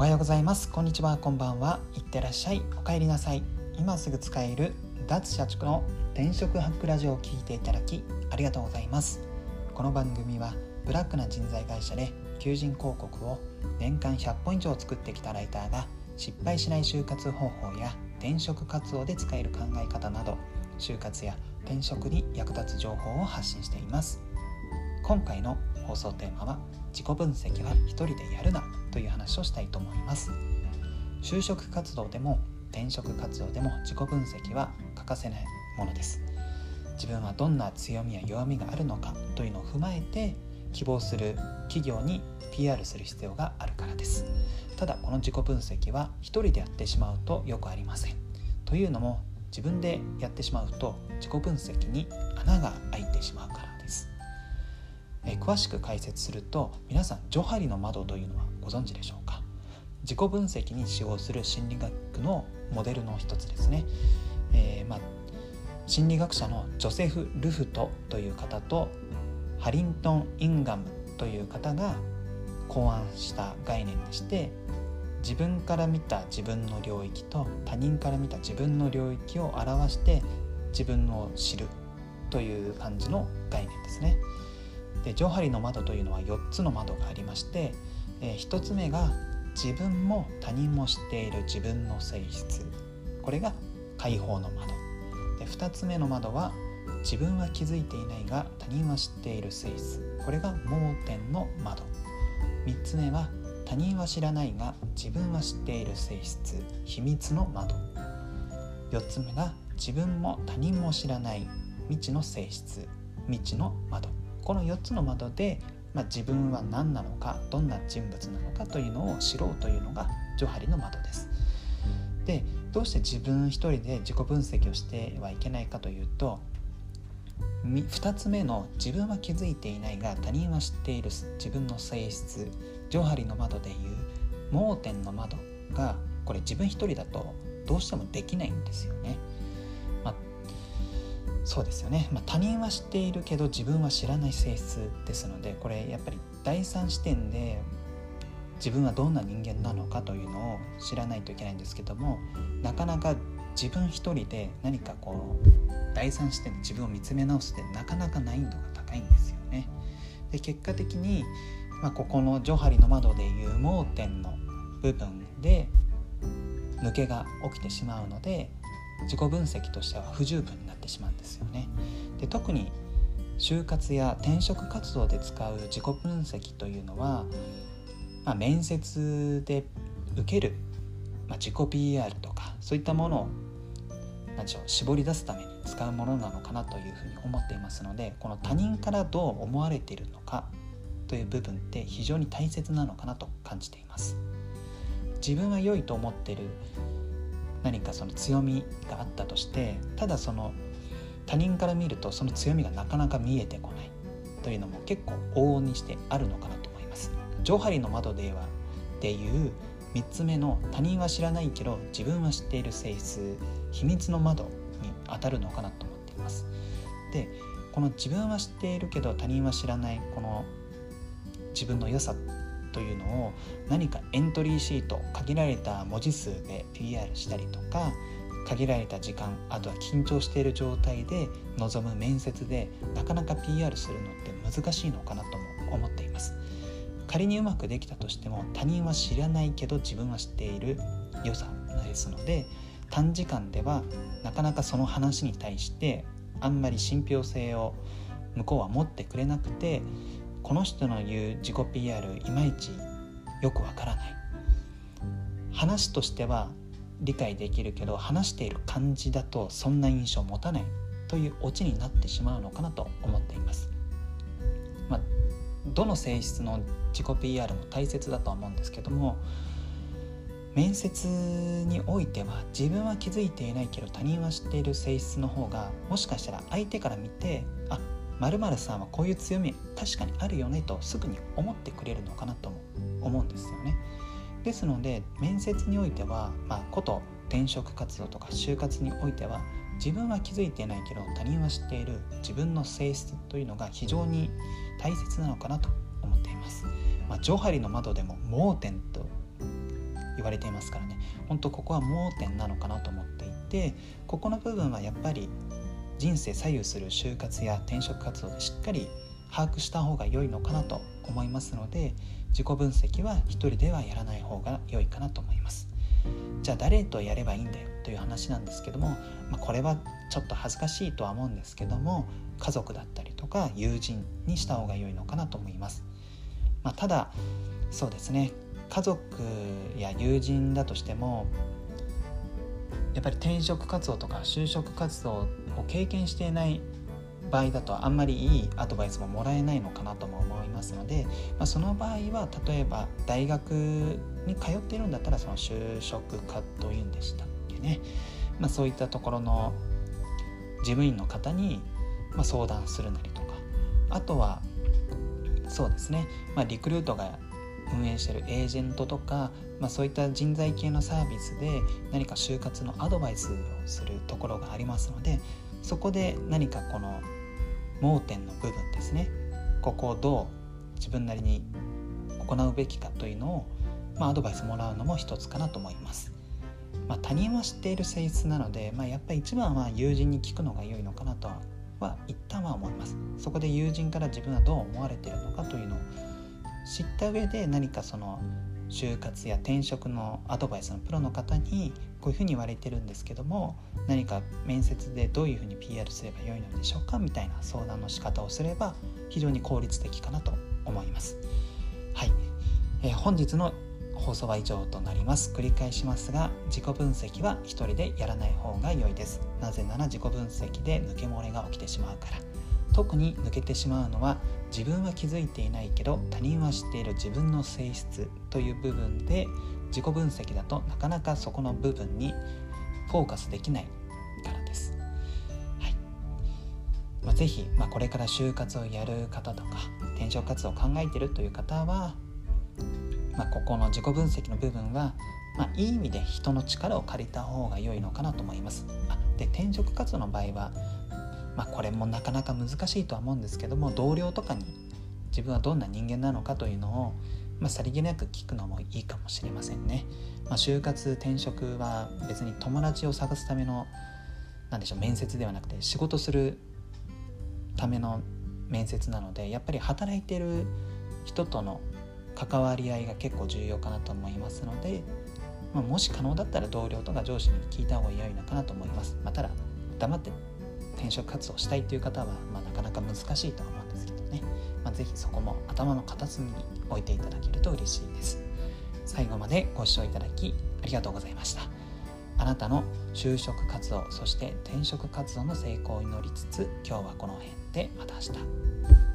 おはようございます。こんにちは。こんばんは。いってらっしゃい。お帰りなさい今すぐ使える脱社畜の転職ハックラジオを聞いていただきありがとうございます。この番組はブラックな人材会社で求人広告を年間100本以上作ってきたライターが失敗しない就活方法や転職活動で使える考え方など就活や転職に役立つ情報を発信しています。今回の放送テーマは自己分析は一人でやるなという話をしたいと思います。就職活動でも転職活動でも自己分析は欠かせないものです。自分はどんな強みや弱みがあるのかというのを踏まえて希望する企業に PR する必要があるからです。ただこの自己分析は一人でやってしまうとよくありません。というのも自分でやってしまうと自己分析に穴が開いてしまうから。え詳しく解説すると皆さんジョハリの窓というのはご存知でしょうか？自己分析に使用する心理学のモデルの一つですね、えー、まあ、心理学者のジョセフ・ルフトという方とハリントン・インガムという方が考案した概念でして自分から見た自分の領域と他人から見た自分の領域を表して自分を知るという感じの概念ですね。でジョハリの窓というのは4つの窓がありまして、えー、1つ目が自分も他人も知っている自分の性質。これが解放の窓。で2つ目の窓は自分は気づいていないが他人は知っている性質。これが盲点の窓。3つ目は他人は知らないが自分は知っている性質。秘密の窓。4つ目が自分も他人も知らない未知の性質。未知の窓。この4つの窓で、まあ、自分は何なのかどんな人物なのかというのを知ろうというのがジョハリの窓です。でどうして自分一人で自己分析をしてはいけないかというと2つ目の自分は気づいていないが他人は知っている自分の性質ジョハリの窓でいう盲点の窓がこれ自分一人だとどうしてもできないんですよね。そうですよね、まあ、他人は知っているけど自分は知らない性質ですのでこれやっぱり第三視点で自分はどんな人間なのかというのを知らないといけないんですけどもなかなか自分一人で何かこう第三視点で自分を見つめ直すってなかなか難易度が高いんですよね。で結果的に、まあ、ここのジョハリの窓でいう盲点の部分で抜けが起きてしまうので自己分析としては不十分になってしまうんですよね。で特に就活や転職活動で使う自己分析というのは、まあ、面接で受ける、まあ、自己 PR とかそういったものを何でしょう絞り出すために使うものなのかなというふうに思っていますのでこの他人からどう思われているのかという部分って非常に大切なのかなと感じています。自分は良いと思ってる何かその強みがあったとしてただその他人から見るとその強みがなかなか見えてこないというのも結構往々にしてあるのかなと思います。ジョハリの窓ではっていう3つ目の他人は知らないけど自分は知っている性質秘密の窓に当たるのかなと思っています。でこの自分は知っているけど他人は知らないこの自分の良さというのを何かエントリーシート限られた文字数で PR したりとか限られた時間あとは緊張している状態で臨む面接でなかなか PR するのって難しいのかなとも思っています。仮にうまくできたとしても他人は知らないけど自分は知っている良さですので短時間ではなかなかその話に対してあんまり信憑性を向こうは持ってくれなくてこの人の言う自己 PR いまいちよくわからない話としては理解できるけど話している感じだとそんな印象を持たないというオチになってしまうのかなと思っています。まあ、どの性質の自己 PR も大切だとは思うんですけども面接においては自分は気づいていないけど他人は知っている性質の方がもしかしたら相手から見てあ〇〇さんはこういう強み確かにあるよねとすぐに思ってくれるのかなとも思うんですよね。ですので面接においては、まあ、こと転職活動とか就活においては自分は気づいていないけど他人は知っている自分の性質というのが非常に大切なのかなと思っています。まあ、ジョハリの窓でも盲点と言われていますからね本当ここは盲点なのかなと思っていてここの部分はやっぱり人生左右する就活や転職活動でしっかり把握した方が良いのかなと思いますので自己分析は一人ではやらない方が良いかなと思います。じゃあ誰とやればいいんだよという話なんですけども、まあ、これはちょっと恥ずかしいとは思うんですけども家族だったりとか友人にした方が良いのかなと思います、まあ、ただそうですね。家族や友人だとしてもやっぱり転職活動とか就職活動を経験していない場合だとあんまりいいアドバイスももらえないのかなとも思いますので、まあ、その場合は例えば大学に通っているんだったらその就職課というんでしたっけね、まあ、そういったところの事務員の方にま相談するなりとか。あとはそうですね、まあ、リクルートが運営してるエージェントとか、まあ、そういった人材系のサービスで何か就活のアドバイスをするところがありますのでそこで何かこの盲点の部分ですねここをどう自分なりに行うべきかというのを、まあ、アドバイスもらうのも一つかなと思います。まあ、他人は知っている性質なので、まあ、やっぱり一番は友人に聞くのが良いのかなとは一旦は思いますそこで友人から自分はどう思われているのかというのを知った上で何かその就活や転職のアドバイスのプロの方にこういうふうに言われてるんですけども何か面接でどういうふうに PR すればよいのでしょうかみたいな相談の仕方をすれば非常に効率的かなと思います。はい、えー、本日の放送は以上となります。繰り返しますが自己分析は一人でやらない方が良いです。なぜなら自己分析で抜け漏れが起きてしまうから。特に抜けてしまうのは自分は気づいていないけど他人は知っている自分の性質という部分で自己分析だとなかなかそこの部分にフォーカスできないからです。はいまあ、ぜひ、まあ、これから就活をやる方とか転職活動を考えてるという方は、まあ、ここの自己分析の部分は、まあ、いい意味で人の力を借りた方が良いのかなと思います。で転職活動の場合はまあ、これもなかなか難しいとは思うんですけども同僚とかに自分はどんな人間なのかというのを、まあ、さりげなく聞くのもいいかもしれませんね。まあ、就活転職は別に友達を探すための何でしょう面接ではなくて仕事するための面接なのでやっぱり働いてる人との関わり合いが結構重要かなと思いますので、まあ、もし可能だったら同僚とか上司に聞いた方が良いのかなと思います。まあ、ただ黙って転職活動したいという方は、まあ、なかなか難しいとは思うんですけどね、まあ、ぜひそこも頭の片隅に置いていただけると嬉しいです。最後までご視聴いただきありがとうございました。あなたの就職活動そして転職活動の成功を祈りつつ今日はこの辺でまた明日。